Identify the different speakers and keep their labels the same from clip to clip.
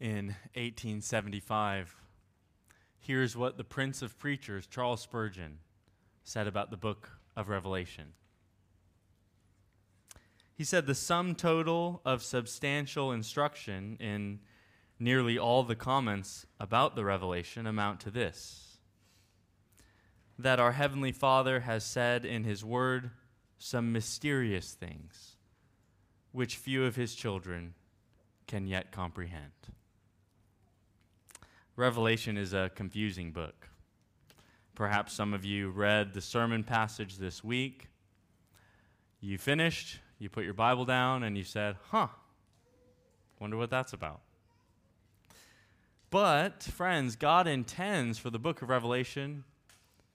Speaker 1: in 1875. Here's what the Prince of Preachers, Charles Spurgeon, said about the book of Revelation. He said the sum total of substantial instruction in nearly all the comments about the revelation amount to this that our Heavenly Father has said in His Word some mysterious things which few of His children can yet comprehend. Revelation is a confusing book. Perhaps some of you read the sermon passage this week. You finished, you put your Bible down, and you said, Huh, wonder what that's about. But, friends, God intends for the book of Revelation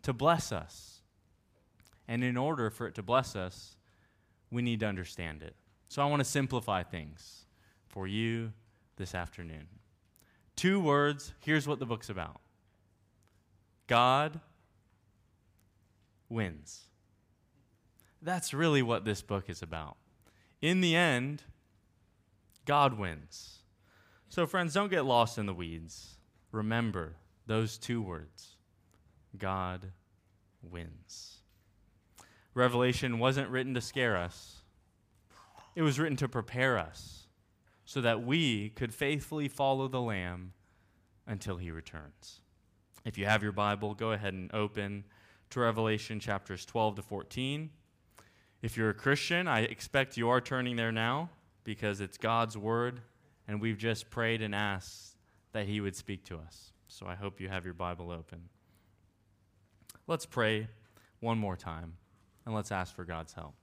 Speaker 1: to bless us. And in order for it to bless us, we need to understand it. So I want to simplify things for you this afternoon. Two words here's what the book's about God wins. That's really what this book is about. In the end, God wins. So, friends, don't get lost in the weeds. Remember those two words God wins. Revelation wasn't written to scare us, it was written to prepare us so that we could faithfully follow the Lamb until he returns. If you have your Bible, go ahead and open to Revelation chapters 12 to 14. If you're a Christian, I expect you are turning there now because it's God's Word, and we've just prayed and asked that He would speak to us. So I hope you have your Bible open. Let's pray one more time, and let's ask for God's help.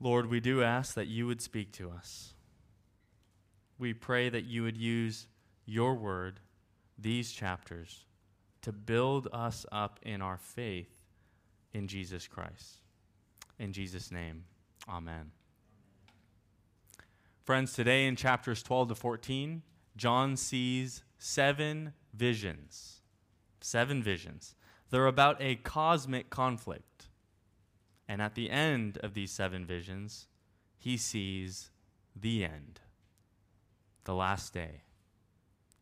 Speaker 1: Lord, we do ask that you would speak to us. We pray that you would use your word, these chapters, to build us up in our faith in Jesus Christ. In Jesus' name, amen. Friends, today in chapters 12 to 14, John sees seven visions. Seven visions. They're about a cosmic conflict. And at the end of these seven visions, he sees the end, the last day,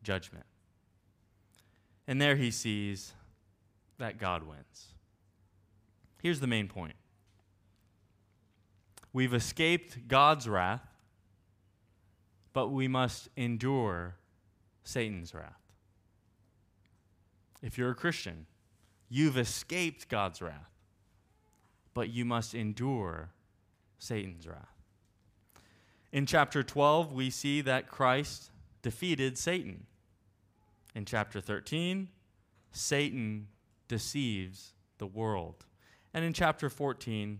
Speaker 1: judgment. And there he sees that God wins. Here's the main point We've escaped God's wrath, but we must endure Satan's wrath. If you're a Christian, you've escaped God's wrath but you must endure Satan's wrath. In chapter 12, we see that Christ defeated Satan. In chapter 13, Satan deceives the world. And in chapter 14,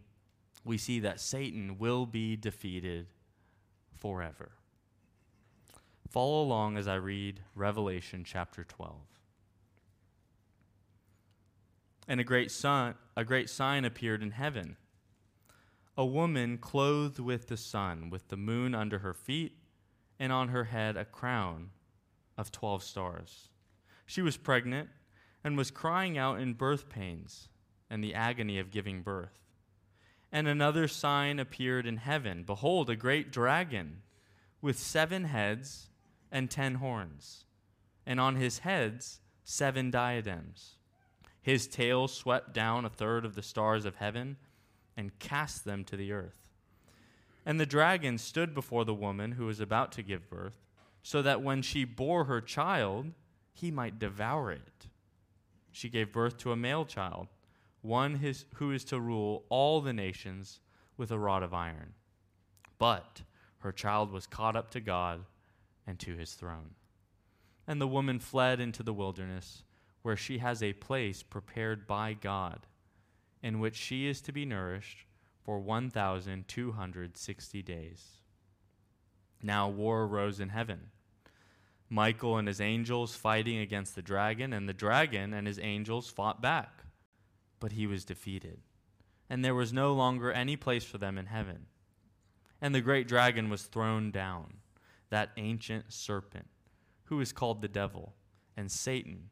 Speaker 1: we see that Satan will be defeated forever. Follow along as I read Revelation chapter 12. And a great, sun, a great sign appeared in heaven a woman clothed with the sun, with the moon under her feet, and on her head a crown of 12 stars. She was pregnant and was crying out in birth pains and the agony of giving birth. And another sign appeared in heaven Behold, a great dragon with seven heads and ten horns, and on his heads seven diadems his tail swept down a third of the stars of heaven and cast them to the earth. And the dragon stood before the woman who was about to give birth, so that when she bore her child, he might devour it. She gave birth to a male child, one his, who is to rule all the nations with a rod of iron. But her child was caught up to God and to his throne. And the woman fled into the wilderness where she has a place prepared by God, in which she is to be nourished for 1,260 days. Now war arose in heaven. Michael and his angels fighting against the dragon, and the dragon and his angels fought back. But he was defeated, and there was no longer any place for them in heaven. And the great dragon was thrown down, that ancient serpent, who is called the devil and Satan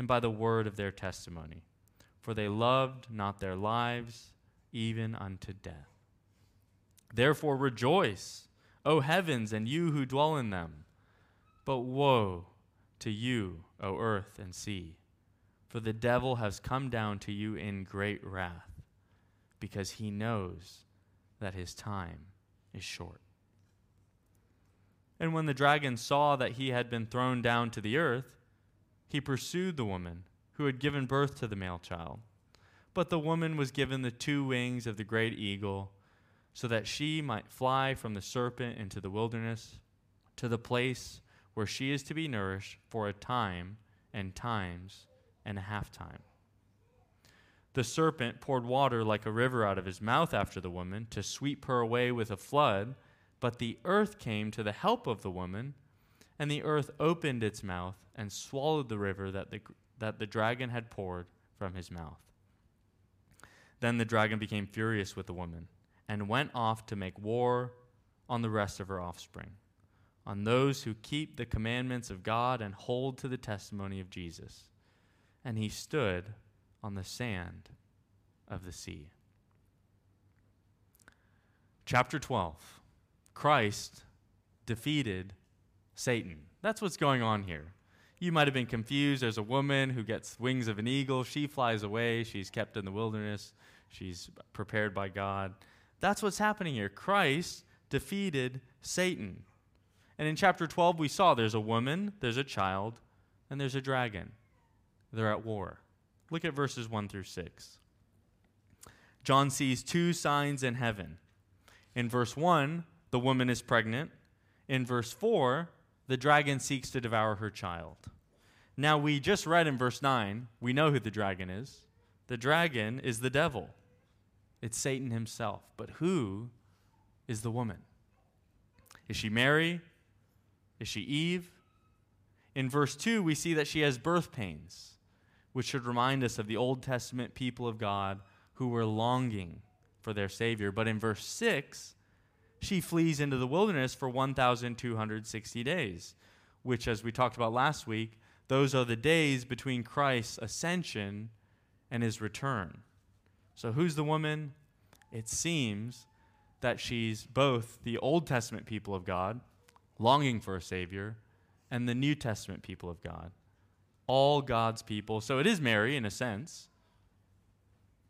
Speaker 1: and by the word of their testimony, for they loved not their lives even unto death. Therefore rejoice, O heavens, and you who dwell in them. But woe to you, O earth and sea, for the devil has come down to you in great wrath, because he knows that his time is short. And when the dragon saw that he had been thrown down to the earth, he pursued the woman who had given birth to the male child. But the woman was given the two wings of the great eagle, so that she might fly from the serpent into the wilderness to the place where she is to be nourished for a time and times and a half time. The serpent poured water like a river out of his mouth after the woman to sweep her away with a flood, but the earth came to the help of the woman, and the earth opened its mouth and swallowed the river that the, that the dragon had poured from his mouth. Then the dragon became furious with the woman and went off to make war on the rest of her offspring, on those who keep the commandments of God and hold to the testimony of Jesus. And he stood on the sand of the sea. Chapter 12 Christ defeated Satan. That's what's going on here. You might have been confused. There's a woman who gets wings of an eagle. She flies away. She's kept in the wilderness. She's prepared by God. That's what's happening here. Christ defeated Satan. And in chapter 12, we saw there's a woman, there's a child, and there's a dragon. They're at war. Look at verses 1 through 6. John sees two signs in heaven. In verse 1, the woman is pregnant. In verse 4, the dragon seeks to devour her child. Now, we just read in verse 9, we know who the dragon is. The dragon is the devil. It's Satan himself. But who is the woman? Is she Mary? Is she Eve? In verse 2, we see that she has birth pains, which should remind us of the Old Testament people of God who were longing for their Savior. But in verse 6, she flees into the wilderness for 1,260 days, which, as we talked about last week, those are the days between Christ's ascension and his return. So, who's the woman? It seems that she's both the Old Testament people of God, longing for a Savior, and the New Testament people of God, all God's people. So, it is Mary in a sense,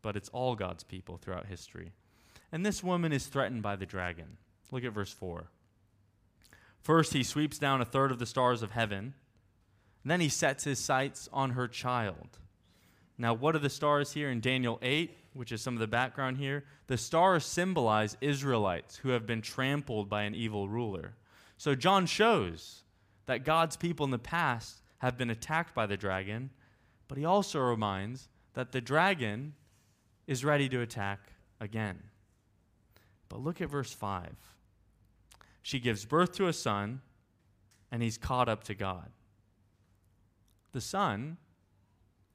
Speaker 1: but it's all God's people throughout history. And this woman is threatened by the dragon. Look at verse 4. First, he sweeps down a third of the stars of heaven. Then he sets his sights on her child. Now, what are the stars here in Daniel 8? which is some of the background here, the stars symbolize Israelites who have been trampled by an evil ruler. So John shows that God's people in the past have been attacked by the dragon, but he also reminds that the dragon is ready to attack again. But look at verse 5. She gives birth to a son, and he's caught up to God. The son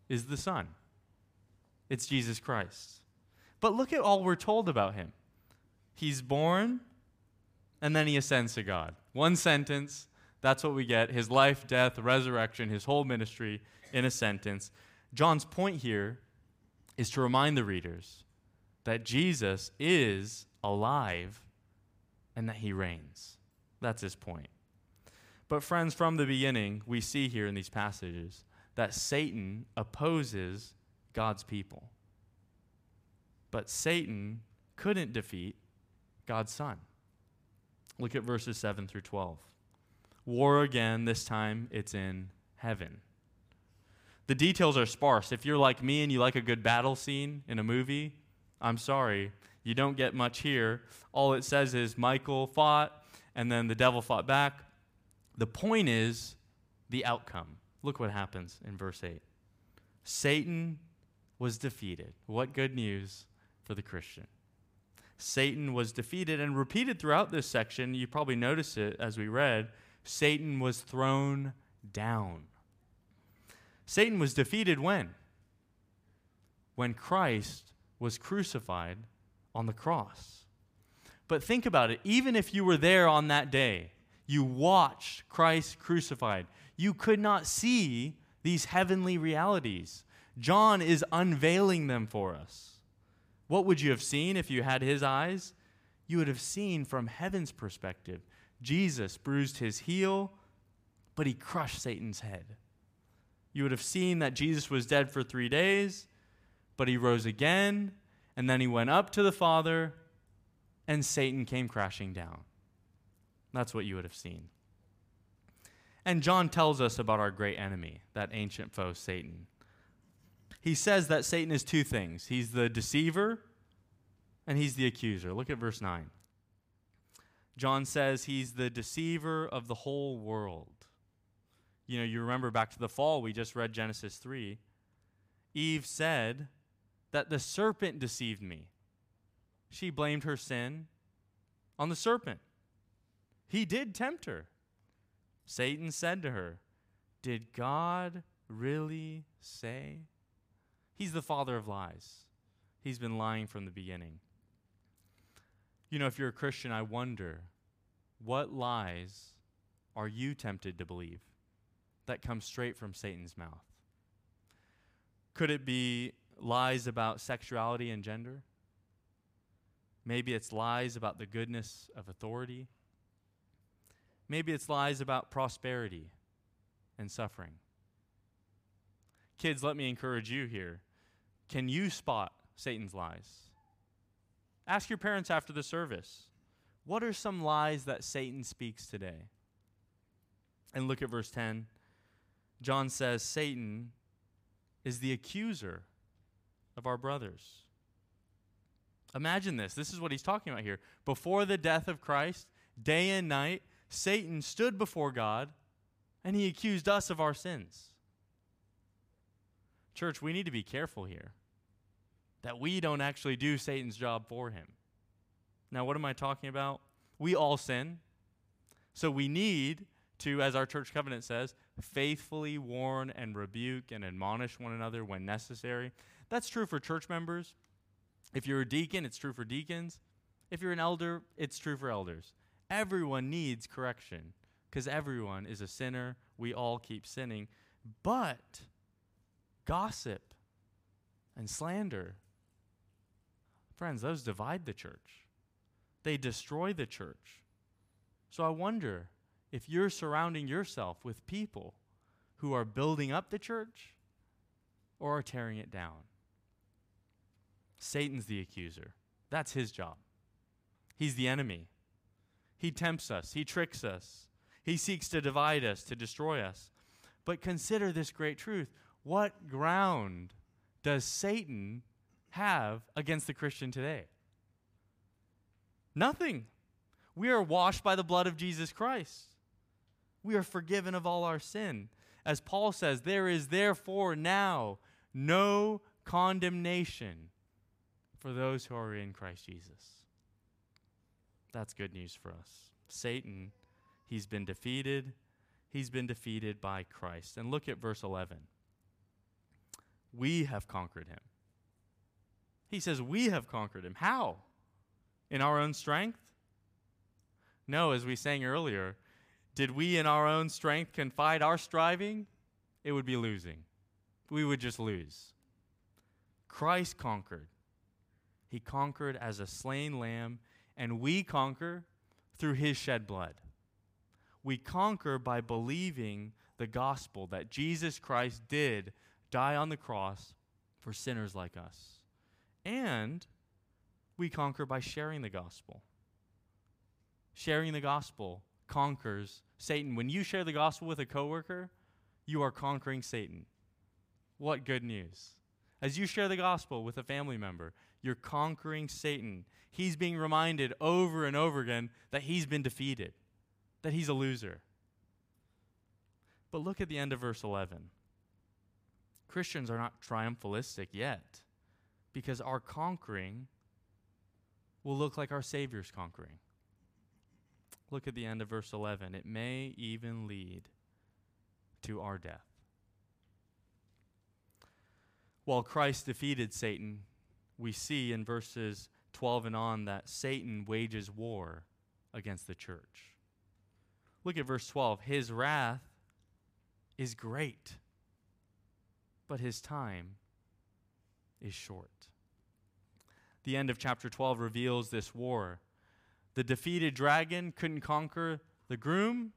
Speaker 1: is the son. It's Jesus Christ. But look at all we're told about him. He's born, and then he ascends to God. One sentence, that's what we get his life, death, resurrection, his whole ministry in a sentence. John's point here is to remind the readers that Jesus is alive and that he reigns. That's his point. But, friends, from the beginning, we see here in these passages that Satan opposes God's people. But Satan couldn't defeat God's Son. Look at verses 7 through 12. War again, this time it's in heaven. The details are sparse. If you're like me and you like a good battle scene in a movie, I'm sorry, you don't get much here. All it says is Michael fought and then the devil fought back. The point is the outcome. Look what happens in verse 8. Satan was defeated. What good news for the Christian. Satan was defeated and repeated throughout this section. You probably notice it as we read Satan was thrown down. Satan was defeated when? When Christ was crucified on the cross. But think about it. Even if you were there on that day, you watched Christ crucified, you could not see these heavenly realities. John is unveiling them for us. What would you have seen if you had his eyes? You would have seen from heaven's perspective. Jesus bruised his heel, but he crushed Satan's head. You would have seen that Jesus was dead for three days, but he rose again, and then he went up to the Father, and Satan came crashing down. That's what you would have seen. And John tells us about our great enemy, that ancient foe, Satan. He says that Satan is two things he's the deceiver and he's the accuser. Look at verse 9. John says he's the deceiver of the whole world. You know, you remember back to the fall, we just read Genesis 3. Eve said that the serpent deceived me. She blamed her sin on the serpent. He did tempt her. Satan said to her, Did God really say? He's the father of lies. He's been lying from the beginning. You know, if you're a Christian, I wonder what lies are you tempted to believe that come straight from Satan's mouth? Could it be lies about sexuality and gender? Maybe it's lies about the goodness of authority. Maybe it's lies about prosperity and suffering. Kids, let me encourage you here. Can you spot Satan's lies? Ask your parents after the service. What are some lies that Satan speaks today? And look at verse 10. John says Satan is the accuser of our brothers. Imagine this. This is what he's talking about here. Before the death of Christ, day and night, Satan stood before God and he accused us of our sins. Church, we need to be careful here that we don't actually do Satan's job for him. Now, what am I talking about? We all sin. So we need to, as our church covenant says, faithfully warn and rebuke and admonish one another when necessary. That's true for church members. If you're a deacon, it's true for deacons. If you're an elder, it's true for elders. Everyone needs correction because everyone is a sinner. We all keep sinning. But gossip and slander, friends, those divide the church, they destroy the church. So I wonder if you're surrounding yourself with people who are building up the church or are tearing it down. Satan's the accuser. That's his job. He's the enemy. He tempts us, he tricks us, he seeks to divide us, to destroy us. But consider this great truth what ground does Satan have against the Christian today? Nothing. We are washed by the blood of Jesus Christ. We are forgiven of all our sin. As Paul says, there is therefore now no condemnation for those who are in Christ Jesus. That's good news for us. Satan, he's been defeated. He's been defeated by Christ. And look at verse 11. We have conquered him. He says, We have conquered him. How? In our own strength? No, as we sang earlier, did we in our own strength confide our striving? It would be losing. We would just lose. Christ conquered. He conquered as a slain lamb and we conquer through his shed blood. We conquer by believing the gospel that Jesus Christ did die on the cross for sinners like us. And we conquer by sharing the gospel. Sharing the gospel conquers Satan. When you share the gospel with a coworker, you are conquering Satan. What good news. As you share the gospel with a family member, you're conquering Satan. He's being reminded over and over again that he's been defeated, that he's a loser. But look at the end of verse 11. Christians are not triumphalistic yet because our conquering will look like our Savior's conquering. Look at the end of verse 11. It may even lead to our death. While Christ defeated Satan, we see in verses 12 and on that Satan wages war against the church. Look at verse 12. His wrath is great, but his time is short. The end of chapter 12 reveals this war. The defeated dragon couldn't conquer the groom,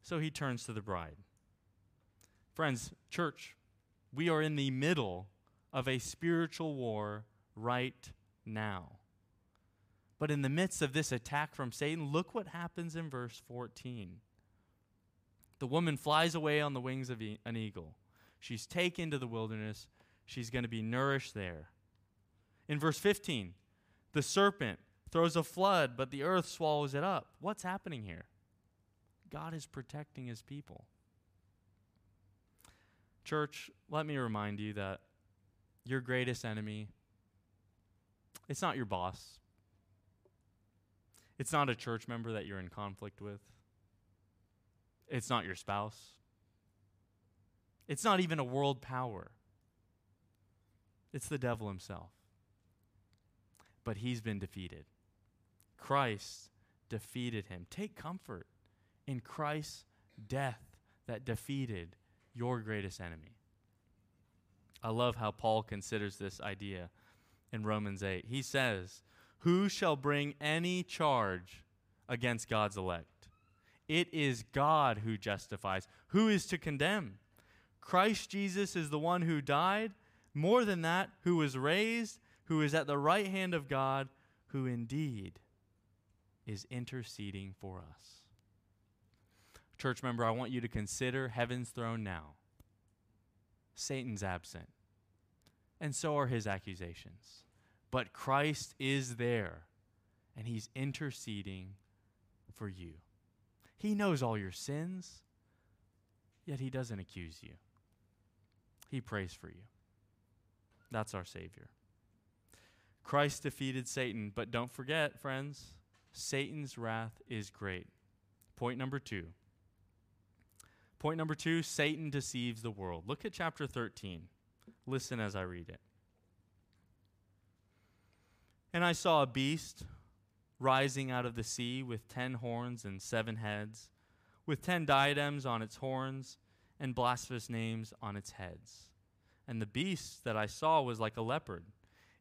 Speaker 1: so he turns to the bride. Friends, church, we are in the middle of a spiritual war right now. But in the midst of this attack from Satan, look what happens in verse 14. The woman flies away on the wings of e- an eagle. She's taken to the wilderness. She's going to be nourished there. In verse 15, the serpent throws a flood, but the earth swallows it up. What's happening here? God is protecting his people. Church, let me remind you that your greatest enemy it's not your boss. It's not a church member that you're in conflict with. It's not your spouse. It's not even a world power. It's the devil himself. But he's been defeated. Christ defeated him. Take comfort in Christ's death that defeated your greatest enemy. I love how Paul considers this idea in Romans 8. He says, Who shall bring any charge against God's elect? It is God who justifies. Who is to condemn? Christ Jesus is the one who died. More than that, who was raised, who is at the right hand of God, who indeed is interceding for us. Church member, I want you to consider heaven's throne now. Satan's absent and so are his accusations. But Christ is there, and he's interceding for you. He knows all your sins, yet he doesn't accuse you. He prays for you. That's our Savior. Christ defeated Satan, but don't forget, friends, Satan's wrath is great. Point number two. Point number two Satan deceives the world. Look at chapter 13. Listen as I read it. And I saw a beast rising out of the sea with ten horns and seven heads, with ten diadems on its horns and blasphemous names on its heads. And the beast that I saw was like a leopard,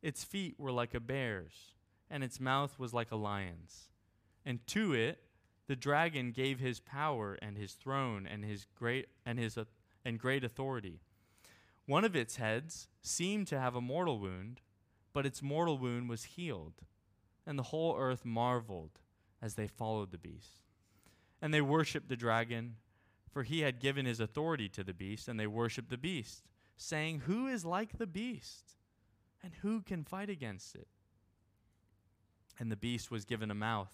Speaker 1: its feet were like a bear's, and its mouth was like a lion's. And to it the dragon gave his power and his throne and his great and his uh, and great authority. One of its heads seemed to have a mortal wound, but its mortal wound was healed, and the whole earth marveled as they followed the beast. And they worshipped the dragon, for he had given his authority to the beast, and they worshipped the beast, saying, Who is like the beast? And who can fight against it? And the beast was given a mouth,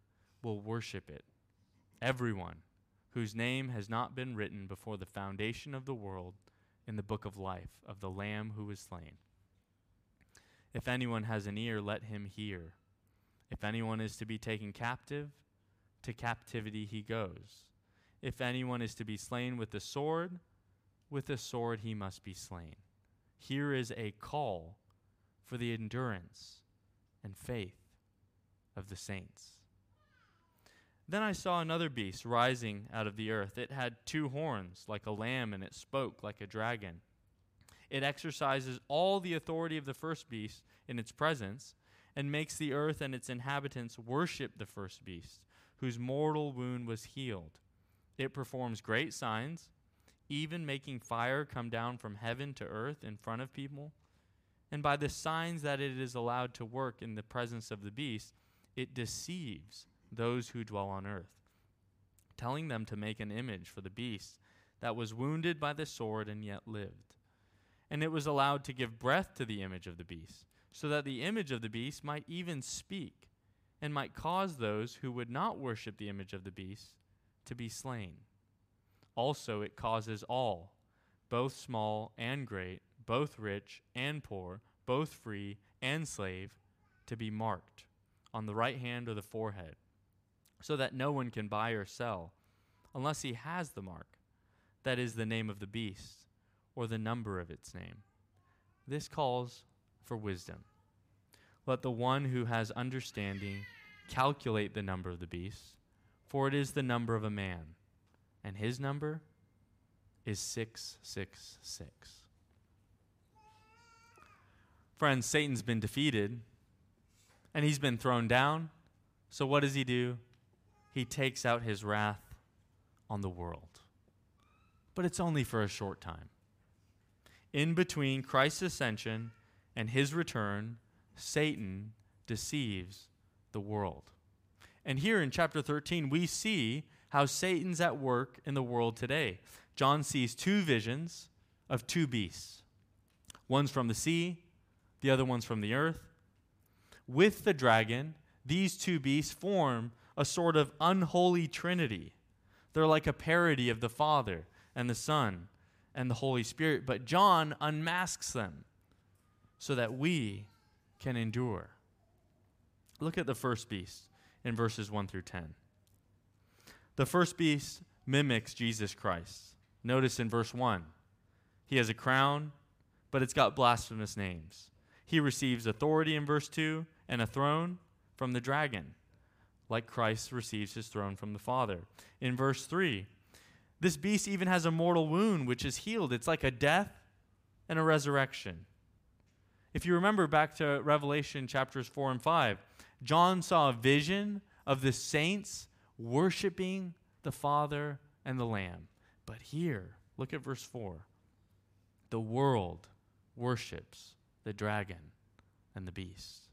Speaker 1: will worship it. Everyone whose name has not been written before the foundation of the world in the book of life of the Lamb who was slain. If anyone has an ear, let him hear. If anyone is to be taken captive, to captivity he goes. If anyone is to be slain with the sword, with the sword he must be slain. Here is a call for the endurance and faith of the saints. Then I saw another beast rising out of the earth. It had two horns, like a lamb, and it spoke like a dragon. It exercises all the authority of the first beast in its presence, and makes the earth and its inhabitants worship the first beast, whose mortal wound was healed. It performs great signs, even making fire come down from heaven to earth in front of people, and by the signs that it is allowed to work in the presence of the beast, it deceives those who dwell on earth, telling them to make an image for the beast that was wounded by the sword and yet lived. And it was allowed to give breath to the image of the beast, so that the image of the beast might even speak, and might cause those who would not worship the image of the beast to be slain. Also, it causes all, both small and great, both rich and poor, both free and slave, to be marked on the right hand or the forehead, so that no one can buy or sell unless he has the mark, that is the name of the beast, or the number of its name. This calls for wisdom. Let the one who has understanding calculate the number of the beast, for it is the number of a man, and his number is 666. Friends, Satan's been defeated and he's been thrown down. So what does he do? He takes out his wrath on the world. But it's only for a short time. In between Christ's ascension and his return, Satan deceives the world. And here in chapter 13, we see how Satan's at work in the world today. John sees two visions of two beasts one's from the sea, the other one's from the earth. With the dragon, these two beasts form a sort of unholy trinity. They're like a parody of the Father and the Son and the Holy Spirit, but John unmasks them so that we can endure. Look at the first beast in verses 1 through 10. The first beast mimics Jesus Christ. Notice in verse 1, he has a crown, but it's got blasphemous names. He receives authority in verse 2 and a throne from the dragon, like Christ receives his throne from the Father. In verse 3, this beast even has a mortal wound which is healed. It's like a death and a resurrection. If you remember back to Revelation chapters 4 and 5, John saw a vision of the saints worshiping the Father and the Lamb. But here, look at verse 4. The world worships the dragon, and the beast.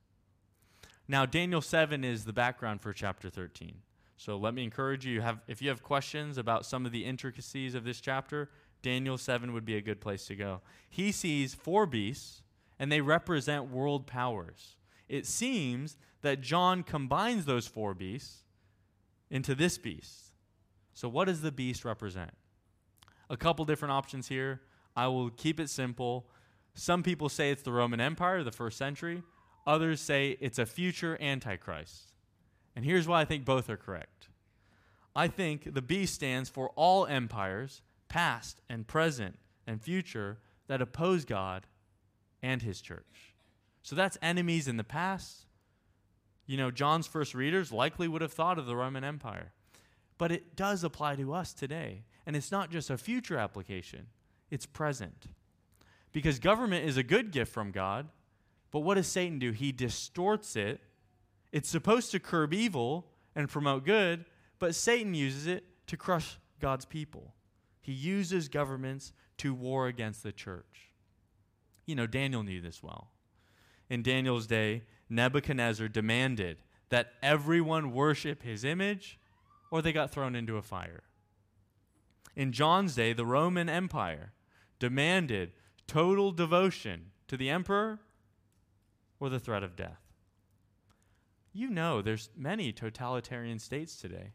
Speaker 1: Now, Daniel 7 is the background for chapter 13. So let me encourage you, have, if you have questions about some of the intricacies of this chapter, Daniel 7 would be a good place to go. He sees four beasts, and they represent world powers. It seems that John combines those four beasts into this beast. So, what does the beast represent? A couple different options here. I will keep it simple. Some people say it's the Roman Empire, the first century. Others say it's a future Antichrist. And here's why I think both are correct. I think the beast stands for all empires, past and present and future, that oppose God and his church. So that's enemies in the past. You know, John's first readers likely would have thought of the Roman Empire. But it does apply to us today. And it's not just a future application, it's present. Because government is a good gift from God, but what does Satan do? He distorts it. It's supposed to curb evil and promote good, but Satan uses it to crush God's people. He uses governments to war against the church. You know, Daniel knew this well. In Daniel's day, Nebuchadnezzar demanded that everyone worship his image or they got thrown into a fire. In John's day, the Roman Empire demanded total devotion to the emperor or the threat of death. You know, there's many totalitarian states today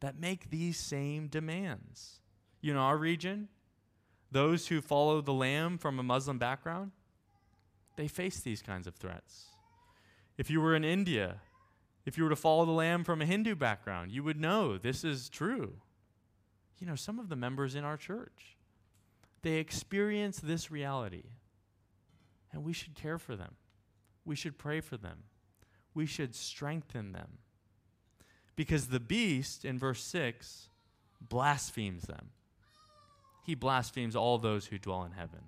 Speaker 1: that make these same demands. You know, our region, those who follow the Lamb from a Muslim background, they face these kinds of threats. If you were in India, if you were to follow the Lamb from a Hindu background, you would know this is true. You know, some of the members in our church, they experience this reality. And we should care for them. We should pray for them. We should strengthen them. Because the beast in verse 6 blasphemes them. He blasphemes all those who dwell in heaven.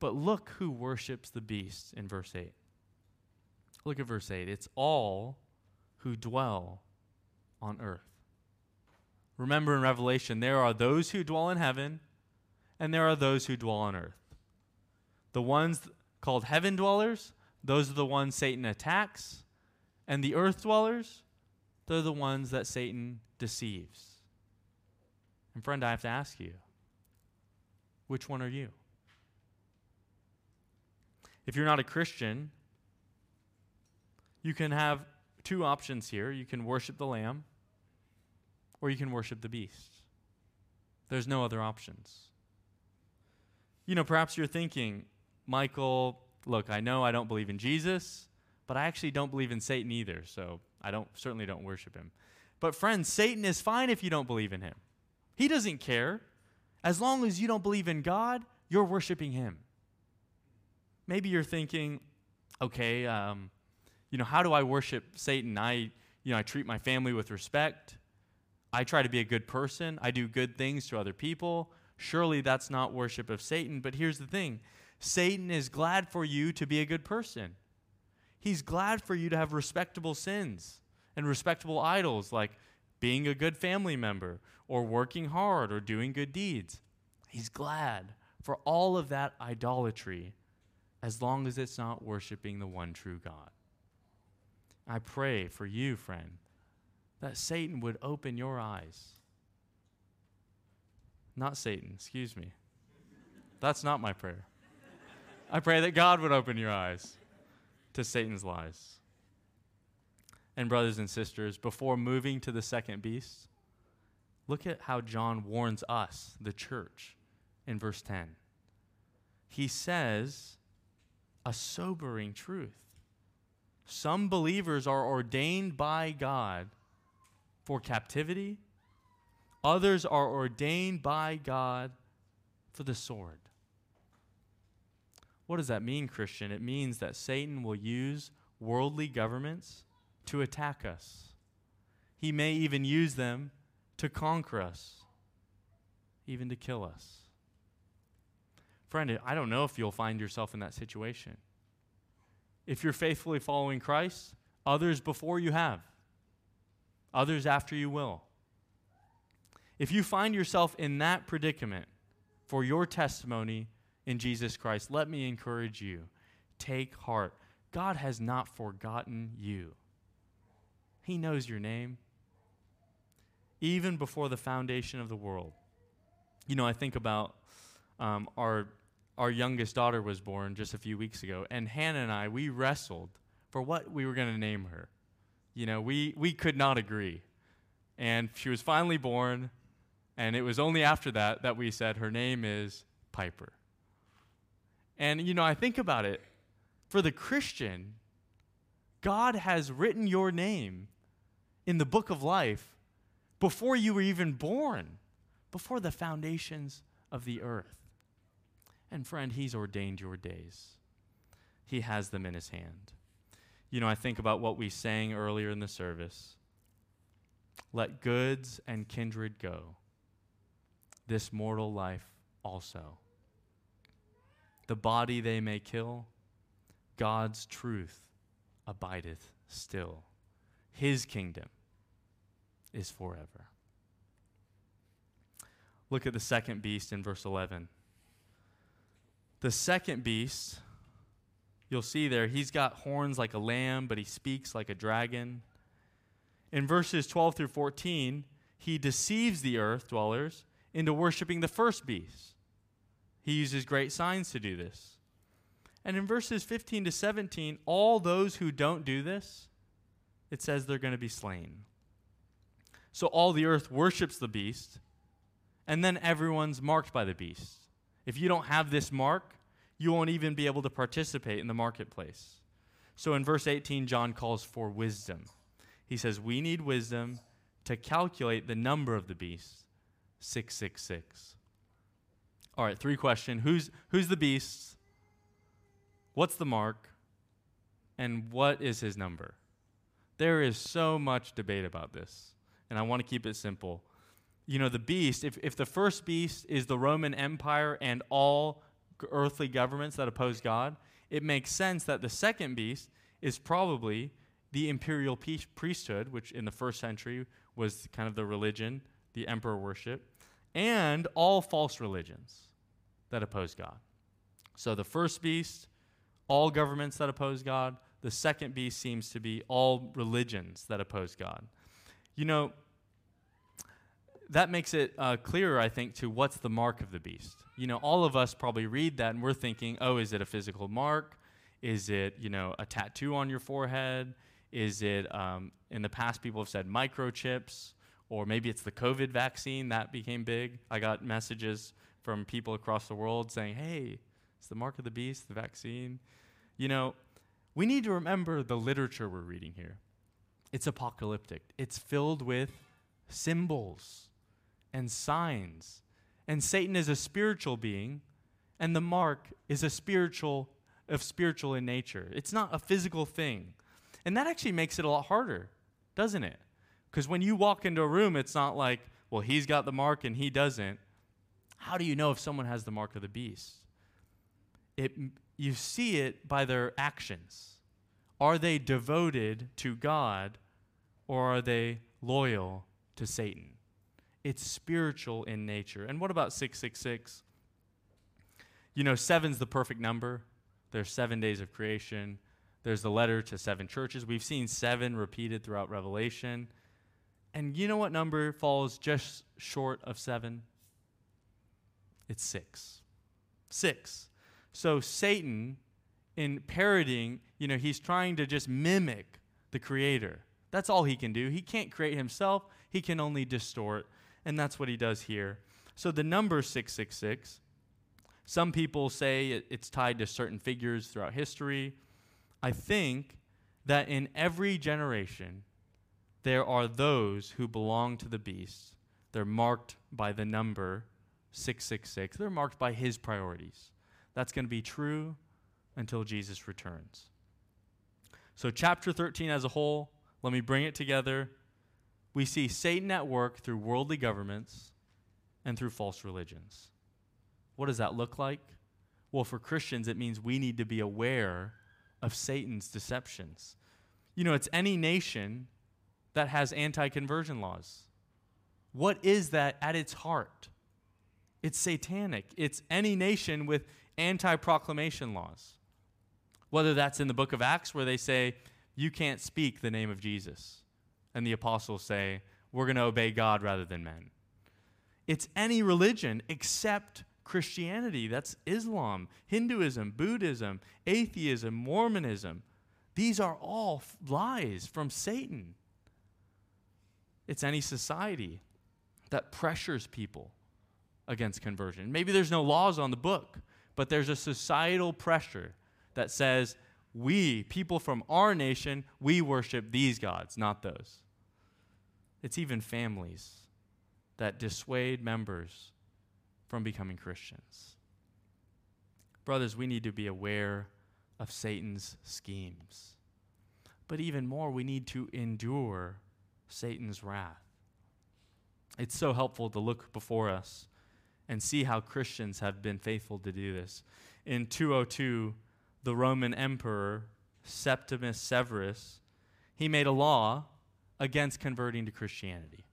Speaker 1: But look who worships the beast in verse 8. Look at verse 8. It's all who dwell on earth. Remember in Revelation, there are those who dwell in heaven and there are those who dwell on earth. The ones called heaven dwellers, those are the ones Satan attacks. And the earth dwellers, they're the ones that Satan deceives. And friend, I have to ask you, which one are you? If you're not a Christian, you can have two options here. You can worship the Lamb, or you can worship the beast. There's no other options. You know, perhaps you're thinking, Michael, look, I know I don't believe in Jesus, but I actually don't believe in Satan either, so I don't certainly don't worship him. But friends, Satan is fine if you don't believe in him. He doesn't care. As long as you don't believe in God, you're worshiping him. Maybe you're thinking, okay, um, you know, how do I worship Satan? I, you know, I treat my family with respect. I try to be a good person. I do good things to other people. Surely that's not worship of Satan. But here's the thing Satan is glad for you to be a good person. He's glad for you to have respectable sins and respectable idols like being a good family member or working hard or doing good deeds. He's glad for all of that idolatry as long as it's not worshiping the one true God. I pray for you, friend, that Satan would open your eyes. Not Satan, excuse me. That's not my prayer. I pray that God would open your eyes to Satan's lies. And, brothers and sisters, before moving to the second beast, look at how John warns us, the church, in verse 10. He says a sobering truth. Some believers are ordained by God for captivity, others are ordained by God for the sword. What does that mean, Christian? It means that Satan will use worldly governments to attack us. He may even use them to conquer us, even to kill us. Friend, I don't know if you'll find yourself in that situation. If you're faithfully following Christ, others before you have, others after you will. If you find yourself in that predicament for your testimony, in Jesus Christ, let me encourage you take heart. God has not forgotten you, He knows your name. Even before the foundation of the world. You know, I think about um, our, our youngest daughter was born just a few weeks ago, and Hannah and I, we wrestled for what we were going to name her. You know, we, we could not agree. And she was finally born, and it was only after that that we said her name is Piper. And, you know, I think about it. For the Christian, God has written your name in the book of life before you were even born, before the foundations of the earth. And, friend, He's ordained your days, He has them in His hand. You know, I think about what we sang earlier in the service. Let goods and kindred go, this mortal life also the body they may kill, God's truth abideth still. His kingdom is forever. Look at the second beast in verse 11. The second beast, you'll see there, he's got horns like a lamb, but he speaks like a dragon. In verses 12 through 14, he deceives the earth dwellers into worshiping the first beast. He uses great signs to do this. And in verses 15 to 17, all those who don't do this, it says they're going to be slain. So all the earth worships the beast, and then everyone's marked by the beast. If you don't have this mark, you won't even be able to participate in the marketplace. So in verse 18, John calls for wisdom. He says, We need wisdom to calculate the number of the beast 666. All right, three question. Who's who's the beast? What's the mark? And what is his number? There is so much debate about this, and I want to keep it simple. You know, the beast, if, if the first beast is the Roman Empire and all earthly governments that oppose God, it makes sense that the second beast is probably the imperial priesthood, which in the first century was kind of the religion, the emperor worship, and all false religions that oppose God. So the first beast, all governments that oppose God. The second beast seems to be all religions that oppose God. You know, that makes it uh, clearer, I think, to what's the mark of the beast. You know, all of us probably read that and we're thinking, oh, is it a physical mark? Is it, you know, a tattoo on your forehead? Is it, um, in the past, people have said microchips, or maybe it's the COVID vaccine that became big. I got messages from people across the world saying, hey, it's the mark of the beast, the vaccine. You know, we need to remember the literature we're reading here. It's apocalyptic, it's filled with symbols and signs. And Satan is a spiritual being, and the mark is a spiritual of spiritual in nature. It's not a physical thing. And that actually makes it a lot harder, doesn't it? Because when you walk into a room, it's not like, well, he's got the mark and he doesn't. How do you know if someone has the mark of the beast? It, you see it by their actions. Are they devoted to God or are they loyal to Satan? It's spiritual in nature. And what about 666? You know, seven's the perfect number. There's seven days of creation. There's the letter to seven churches. We've seen seven repeated throughout Revelation. And you know what number falls just short of seven? It's six. Six. So Satan, in parroting, you know, he's trying to just mimic the creator. That's all he can do. He can't create himself, he can only distort. And that's what he does here. So the number 666 some people say it, it's tied to certain figures throughout history. I think that in every generation, there are those who belong to the beast. They're marked by the number 666, they're marked by his priorities. That's going to be true until Jesus returns. So, chapter 13 as a whole, let me bring it together. We see Satan at work through worldly governments and through false religions. What does that look like? Well, for Christians, it means we need to be aware of Satan's deceptions. You know, it's any nation that has anti conversion laws. What is that at its heart? It's satanic. It's any nation with anti proclamation laws. Whether that's in the book of Acts, where they say, you can't speak the name of Jesus. And the apostles say, we're going to obey God rather than men. It's any religion except Christianity, that's Islam, Hinduism, Buddhism, atheism, Mormonism. These are all lies from Satan. It's any society that pressures people against conversion. Maybe there's no laws on the book, but there's a societal pressure that says, we, people from our nation, we worship these gods, not those. It's even families that dissuade members from becoming Christians. Brothers, we need to be aware of Satan's schemes. But even more, we need to endure Satan's wrath. It's so helpful to look before us and see how Christians have been faithful to do this. In 202, the Roman emperor Septimus Severus, he made a law against converting to Christianity.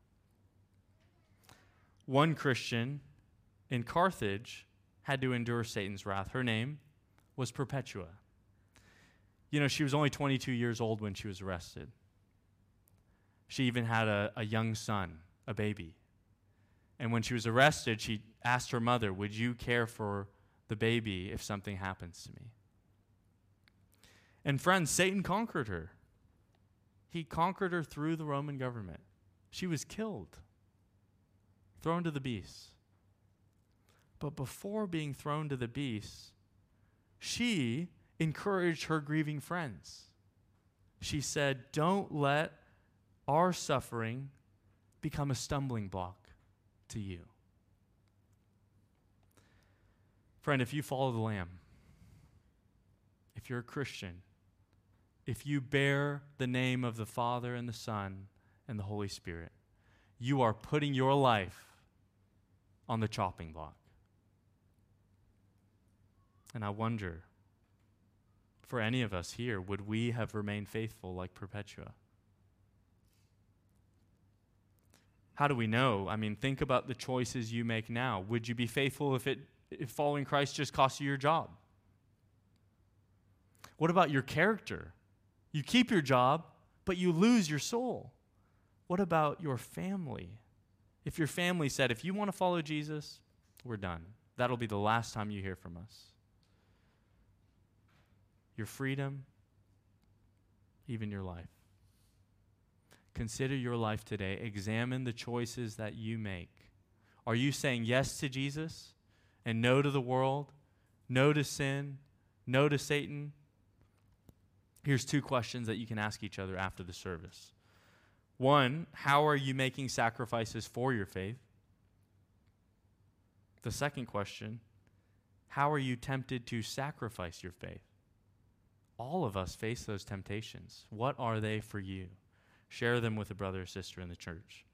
Speaker 1: One Christian in Carthage had to endure Satan's wrath. Her name was Perpetua. You know, she was only 22 years old when she was arrested. She even had a, a young son, a baby. And when she was arrested, she asked her mother, Would you care for the baby if something happens to me? And friends, Satan conquered her. He conquered her through the Roman government. She was killed, thrown to the beasts. But before being thrown to the beasts, she encouraged her grieving friends. She said, Don't let our suffering become a stumbling block to you. Friend, if you follow the Lamb, if you're a Christian, if you bear the name of the Father and the Son and the Holy Spirit, you are putting your life on the chopping block. And I wonder, for any of us here, would we have remained faithful like Perpetua? How do we know? I mean, think about the choices you make now. Would you be faithful if, it, if following Christ just cost you your job? What about your character? You keep your job, but you lose your soul. What about your family? If your family said, if you want to follow Jesus, we're done. That'll be the last time you hear from us. Your freedom, even your life. Consider your life today. Examine the choices that you make. Are you saying yes to Jesus and no to the world, no to sin, no to Satan? Here's two questions that you can ask each other after the service. One, how are you making sacrifices for your faith? The second question, how are you tempted to sacrifice your faith? All of us face those temptations. What are they for you? Share them with a brother or sister in the church.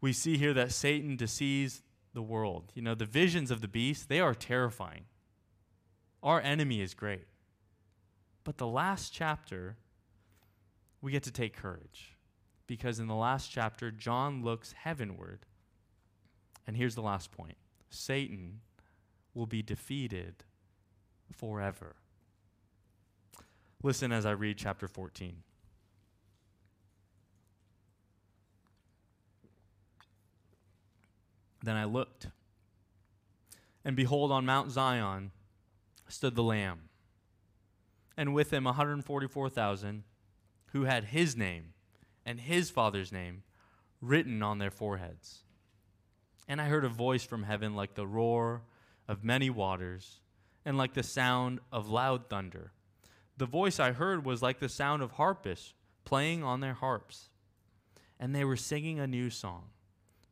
Speaker 1: We see here that Satan deceives the world. You know, the visions of the beast, they are terrifying. Our enemy is great. But the last chapter we get to take courage. Because in the last chapter, John looks heavenward. And here's the last point Satan will be defeated forever. Listen as I read chapter 14. Then I looked, and behold, on Mount Zion stood the Lamb, and with him 144,000 who had his name and his father's name written on their foreheads. And I heard a voice from heaven like the roar of many waters and like the sound of loud thunder. The voice I heard was like the sound of harpists playing on their harps. And they were singing a new song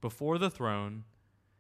Speaker 1: before the throne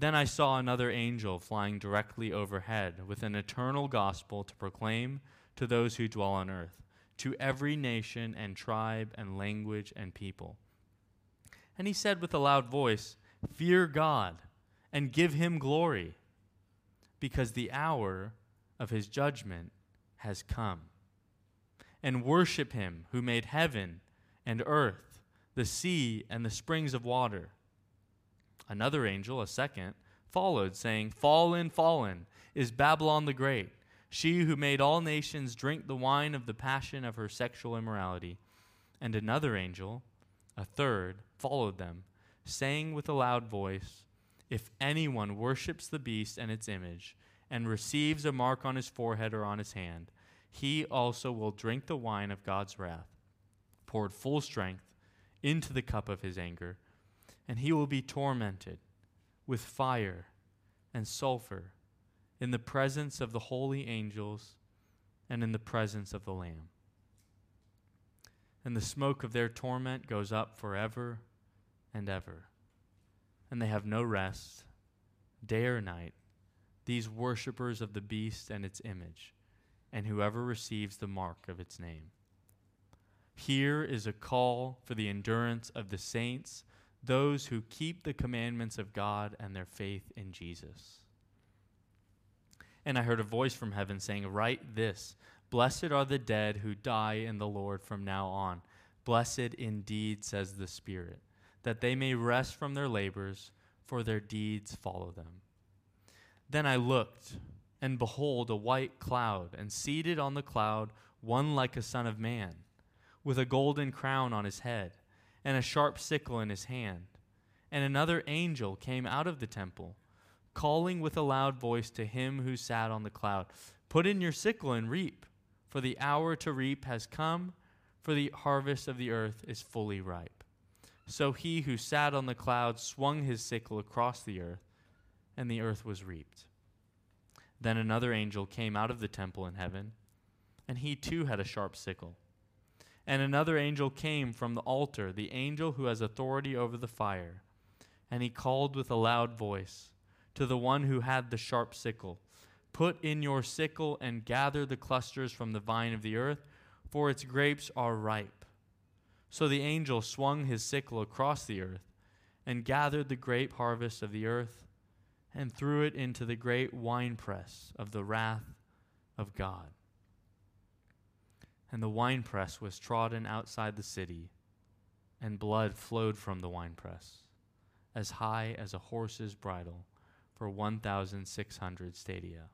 Speaker 1: Then I saw another angel flying directly overhead with an eternal gospel to proclaim to those who dwell on earth to every nation and tribe and language and people. And he said with a loud voice, Fear God and give him glory, because the hour of his judgment has come. And worship him who made heaven and earth, the sea and the springs of water. Another angel, a second, followed, saying, Fallen, fallen is Babylon the Great she who made all nations drink the wine of the passion of her sexual immorality. And another angel, a third, followed them, saying with a loud voice, If anyone worships the beast and its image, and receives a mark on his forehead or on his hand, he also will drink the wine of God's wrath, poured full strength into the cup of his anger, and he will be tormented with fire and sulfur in the presence of the holy angels and in the presence of the Lamb. And the smoke of their torment goes up forever and ever. And they have no rest, day or night, these worshippers of the beast and its image, and whoever receives the mark of its name. Here is a call for the endurance of the saints, those who keep the commandments of God and their faith in Jesus. And I heard a voice from heaven saying, Write this Blessed are the dead who die in the Lord from now on. Blessed indeed, says the Spirit, that they may rest from their labors, for their deeds follow them. Then I looked, and behold, a white cloud, and seated on the cloud, one like a son of man, with a golden crown on his head, and a sharp sickle in his hand. And another angel came out of the temple calling with a loud voice to him who sat on the cloud Put in your sickle and reap, for the hour to reap has come, for the harvest of the earth is fully ripe. So he who sat on the cloud swung his sickle across the earth, and the earth was reaped. Then another angel came out of the temple in heaven, and he too had a sharp sickle. And another angel came from the altar, the angel who has authority over the fire, and he called with a loud voice to the one who had the sharp sickle Put in your sickle and gather the clusters from the vine of the earth, for its grapes are ripe. So the angel swung his sickle across the earth and gathered the grape harvest of the earth and threw it into the great winepress of the wrath of God. And the winepress was trodden outside the city, and blood flowed from the winepress, as high as a horse's bridle, for 1,600 stadia.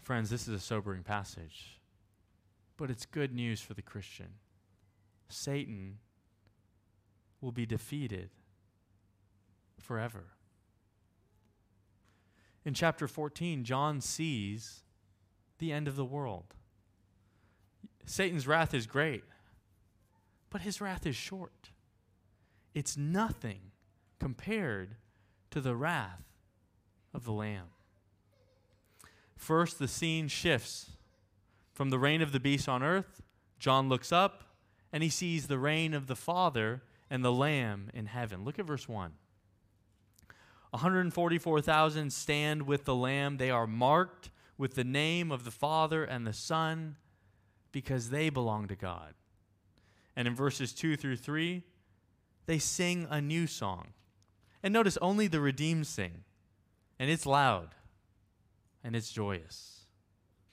Speaker 1: Friends, this is a sobering passage, but it's good news for the Christian. Satan will be defeated forever. In chapter 14, John sees the end of the world. Satan's wrath is great, but his wrath is short. It's nothing compared to the wrath of the Lamb. First, the scene shifts from the reign of the beast on earth. John looks up and he sees the reign of the Father and the Lamb in heaven. Look at verse 1. 144,000 stand with the Lamb. They are marked with the name of the Father and the Son because they belong to God. And in verses 2 through 3, they sing a new song. And notice only the redeemed sing, and it's loud and it's joyous.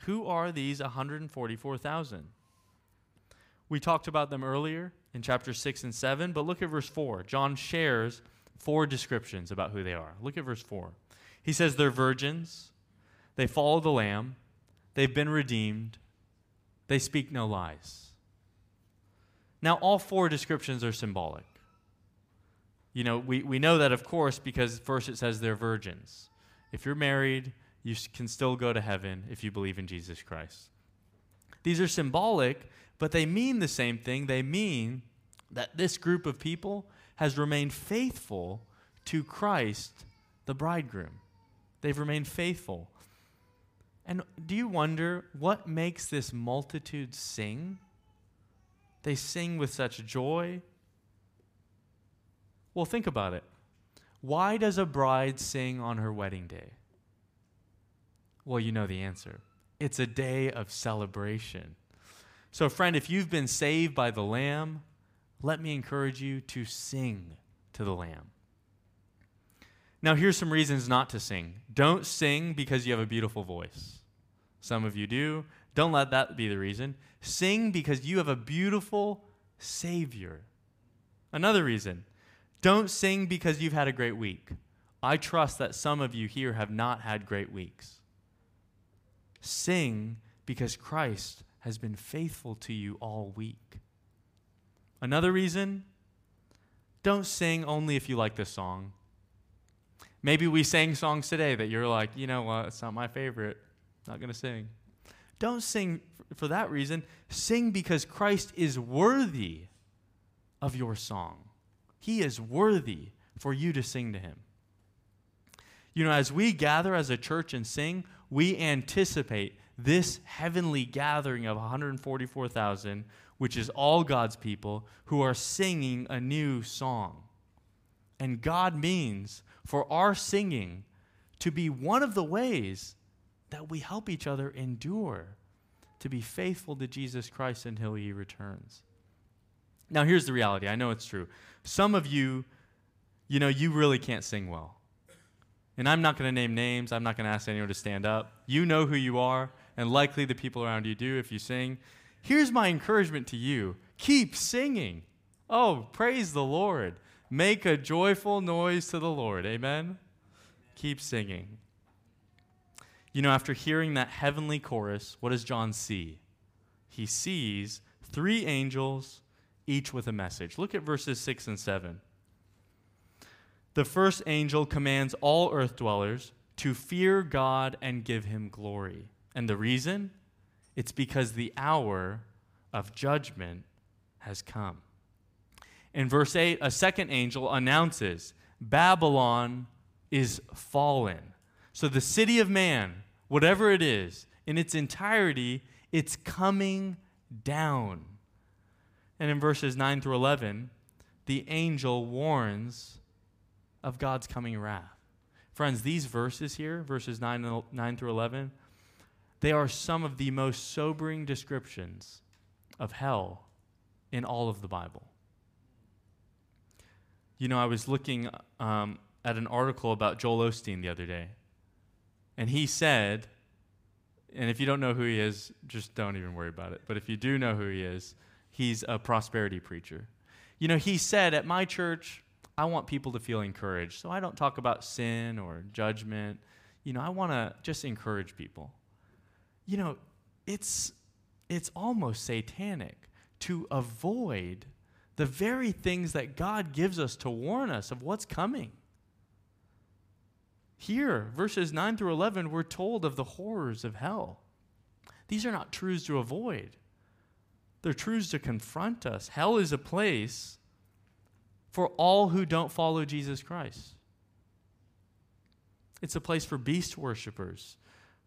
Speaker 1: Who are these 144,000? We talked about them earlier in chapter 6 and 7, but look at verse 4. John shares four descriptions about who they are. Look at verse 4. He says they're virgins, they follow the Lamb, they've been redeemed, they speak no lies. Now, all four descriptions are symbolic. You know, we, we know that, of course, because first it says they're virgins. If you're married, you can still go to heaven if you believe in Jesus Christ. These are symbolic, but they mean the same thing. They mean that this group of people has remained faithful to Christ, the bridegroom. They've remained faithful. And do you wonder what makes this multitude sing? They sing with such joy. Well, think about it. Why does a bride sing on her wedding day? Well, you know the answer. It's a day of celebration. So, friend, if you've been saved by the Lamb, let me encourage you to sing to the Lamb. Now, here's some reasons not to sing. Don't sing because you have a beautiful voice. Some of you do. Don't let that be the reason. Sing because you have a beautiful Savior. Another reason don't sing because you've had a great week. I trust that some of you here have not had great weeks. Sing because Christ has been faithful to you all week. Another reason don't sing only if you like this song. Maybe we sang songs today that you're like, you know what, it's not my favorite. Not going to sing. Don't sing for that reason. Sing because Christ is worthy of your song. He is worthy for you to sing to him. You know, as we gather as a church and sing, we anticipate this heavenly gathering of 144,000 which is all God's people, who are singing a new song. And God means for our singing to be one of the ways that we help each other endure to be faithful to Jesus Christ until he returns. Now, here's the reality. I know it's true. Some of you, you know, you really can't sing well. And I'm not going to name names. I'm not going to ask anyone to stand up. You know who you are, and likely the people around you do if you sing. Here's my encouragement to you keep singing. Oh, praise the Lord. Make a joyful noise to the Lord. Amen? Keep singing. You know, after hearing that heavenly chorus, what does John see? He sees three angels, each with a message. Look at verses 6 and 7. The first angel commands all earth dwellers to fear God and give him glory. And the reason? It's because the hour of judgment has come. In verse 8, a second angel announces Babylon is fallen. So the city of man, whatever it is, in its entirety, it's coming down. And in verses 9 through 11, the angel warns of God's coming wrath. Friends, these verses here, verses 9, 9 through 11, they are some of the most sobering descriptions of hell in all of the Bible. You know, I was looking um, at an article about Joel Osteen the other day, and he said, and if you don't know who he is, just don't even worry about it. But if you do know who he is, he's a prosperity preacher. You know, he said, At my church, I want people to feel encouraged. So I don't talk about sin or judgment. You know, I want to just encourage people. You know, it's it's almost satanic to avoid the very things that God gives us to warn us of what's coming. Here, verses 9 through 11, we're told of the horrors of hell. These are not truths to avoid, they're truths to confront us. Hell is a place for all who don't follow Jesus Christ. It's a place for beast worshippers,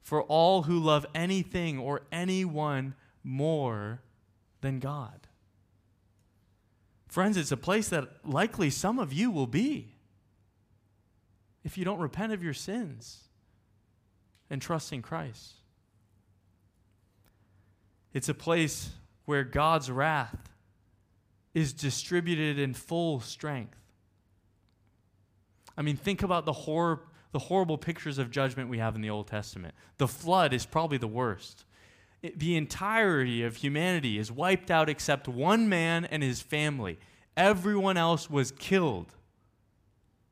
Speaker 1: for all who love anything or anyone more than God. Friends, it's a place that likely some of you will be if you don't repent of your sins and trust in Christ. It's a place where God's wrath is distributed in full strength. I mean, think about the horror, the horrible pictures of judgment we have in the Old Testament. The flood is probably the worst. It, the entirety of humanity is wiped out except one man and his family. Everyone else was killed.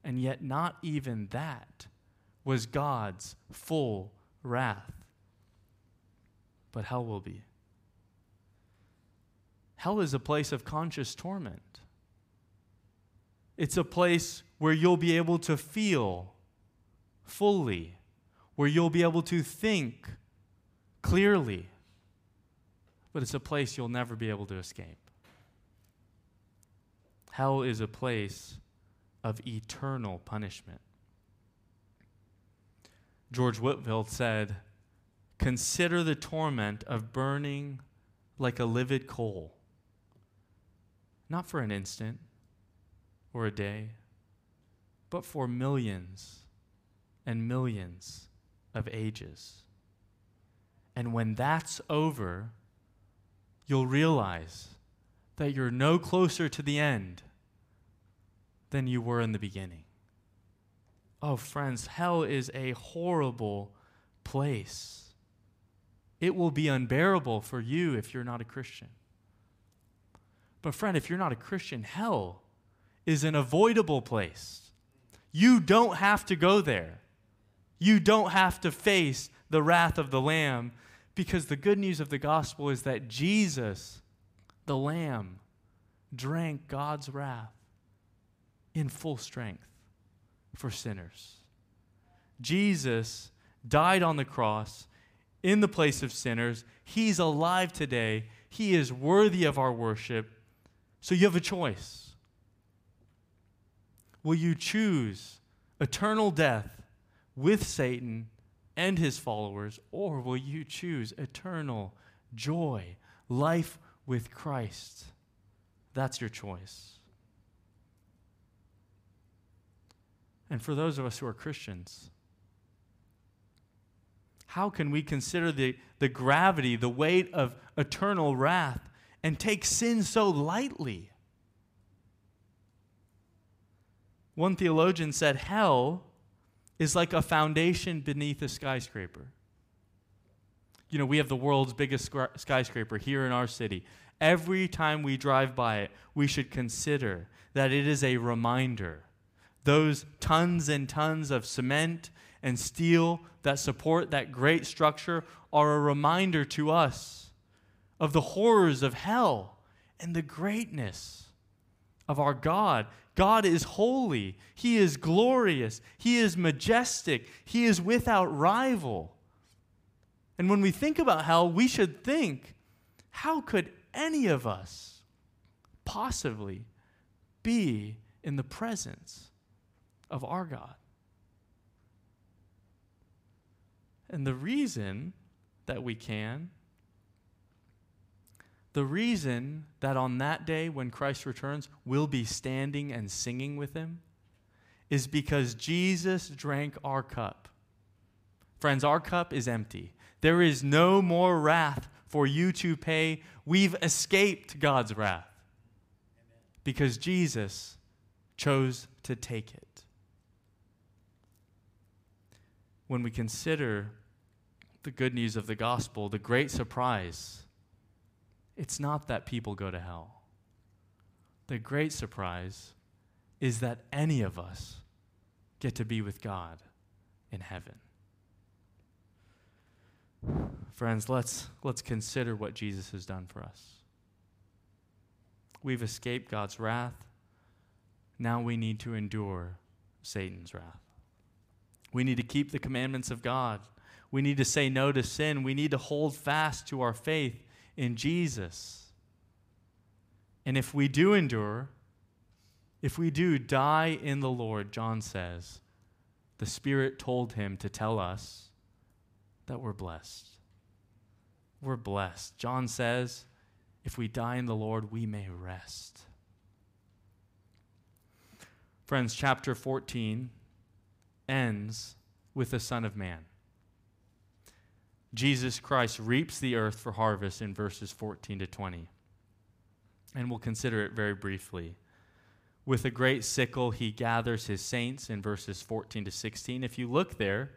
Speaker 1: And yet, not even that was God's full wrath. But hell will be. Hell is a place of conscious torment. It's a place where you'll be able to feel fully, where you'll be able to think clearly, but it's a place you'll never be able to escape. Hell is a place of eternal punishment. George Whitefield said, Consider the torment of burning like a livid coal not for an instant or a day, but for millions and millions of ages. And when that's over, you'll realize that you're no closer to the end than you were in the beginning. Oh, friends, hell is a horrible place. It will be unbearable for you if you're not a Christian. But, friend, if you're not a Christian, hell is an avoidable place. You don't have to go there. You don't have to face the wrath of the Lamb because the good news of the gospel is that Jesus, the Lamb, drank God's wrath in full strength for sinners. Jesus died on the cross in the place of sinners. He's alive today. He is worthy of our worship. So you have a choice. Will you choose eternal death with Satan and his followers, or will you choose eternal joy, life with Christ? That's your choice. And for those of us who are Christians, how can we consider the, the gravity, the weight of eternal wrath and take sin so lightly. One theologian said, Hell is like a foundation beneath a skyscraper. You know, we have the world's biggest skyscraper here in our city. Every time we drive by it, we should consider that it is a reminder. Those tons and tons of cement and steel that support that great structure are a reminder to us of the horrors of hell and the greatness of our God. God is holy, He is glorious, He is majestic, He is without rival. And when we think about hell, we should think how could any of us possibly be in the presence of our God? And the reason that we can the reason that on that day when Christ returns, we'll be standing and singing with him is because Jesus drank our cup. Friends, our cup is empty. There is no more wrath for you to pay. We've escaped God's wrath because Jesus chose to take it. When we consider the good news of the gospel, the great surprise, it's not that people go to hell. The great surprise is that any of us get to be with God in heaven. Friends, let's, let's consider what Jesus has done for us. We've escaped God's wrath. Now we need to endure Satan's wrath. We need to keep the commandments of God. We need to say no to sin. We need to hold fast to our faith in Jesus. And if we do endure, if we do die in the Lord, John says, the Spirit told him to tell us that we're blessed. We're blessed. John says, if we die in the Lord, we may rest. Friends, chapter 14 ends with the Son of Man. Jesus Christ reaps the earth for harvest in verses 14 to 20. And we'll consider it very briefly. With a great sickle, he gathers his saints in verses 14 to 16. If you look there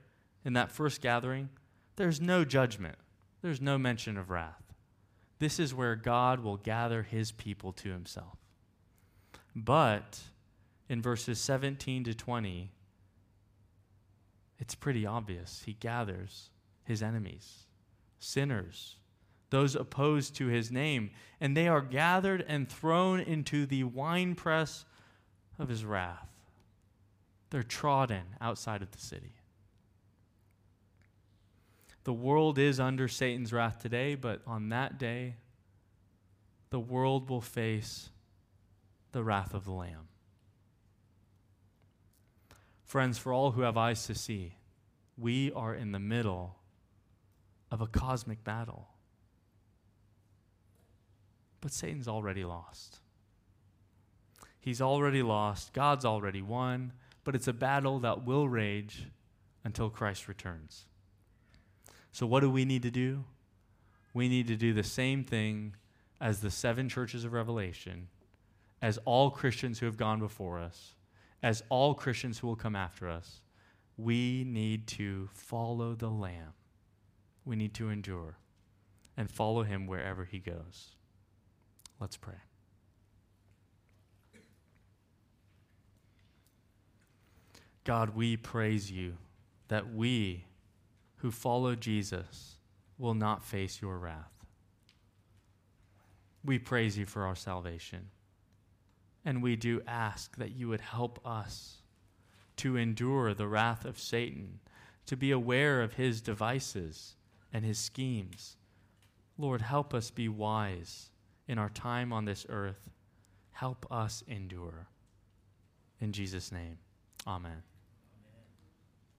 Speaker 1: in that first gathering, there's no judgment, there's no mention of wrath. This is where God will gather his people to himself. But in verses 17 to 20, it's pretty obvious. He gathers his enemies, sinners, those opposed to his name, and they are gathered and thrown into the winepress of his wrath. They're trodden outside of the city. The world is under Satan's wrath today, but on that day, the world will face the wrath of the Lamb. Friends, for all who have eyes to see, we are in the middle of a cosmic battle. But Satan's already lost. He's already lost. God's already won. But it's a battle that will rage until Christ returns. So, what do we need to do? We need to do the same thing as the seven churches of Revelation, as all Christians who have gone before us, as all Christians who will come after us. We need to follow the Lamb. We need to endure and follow him wherever he goes. Let's pray. God, we praise you that we who follow Jesus will not face your wrath. We praise you for our salvation. And we do ask that you would help us to endure the wrath of Satan, to be aware of his devices and his schemes. Lord, help us be wise in our time on this earth. Help us endure. In Jesus' name, amen.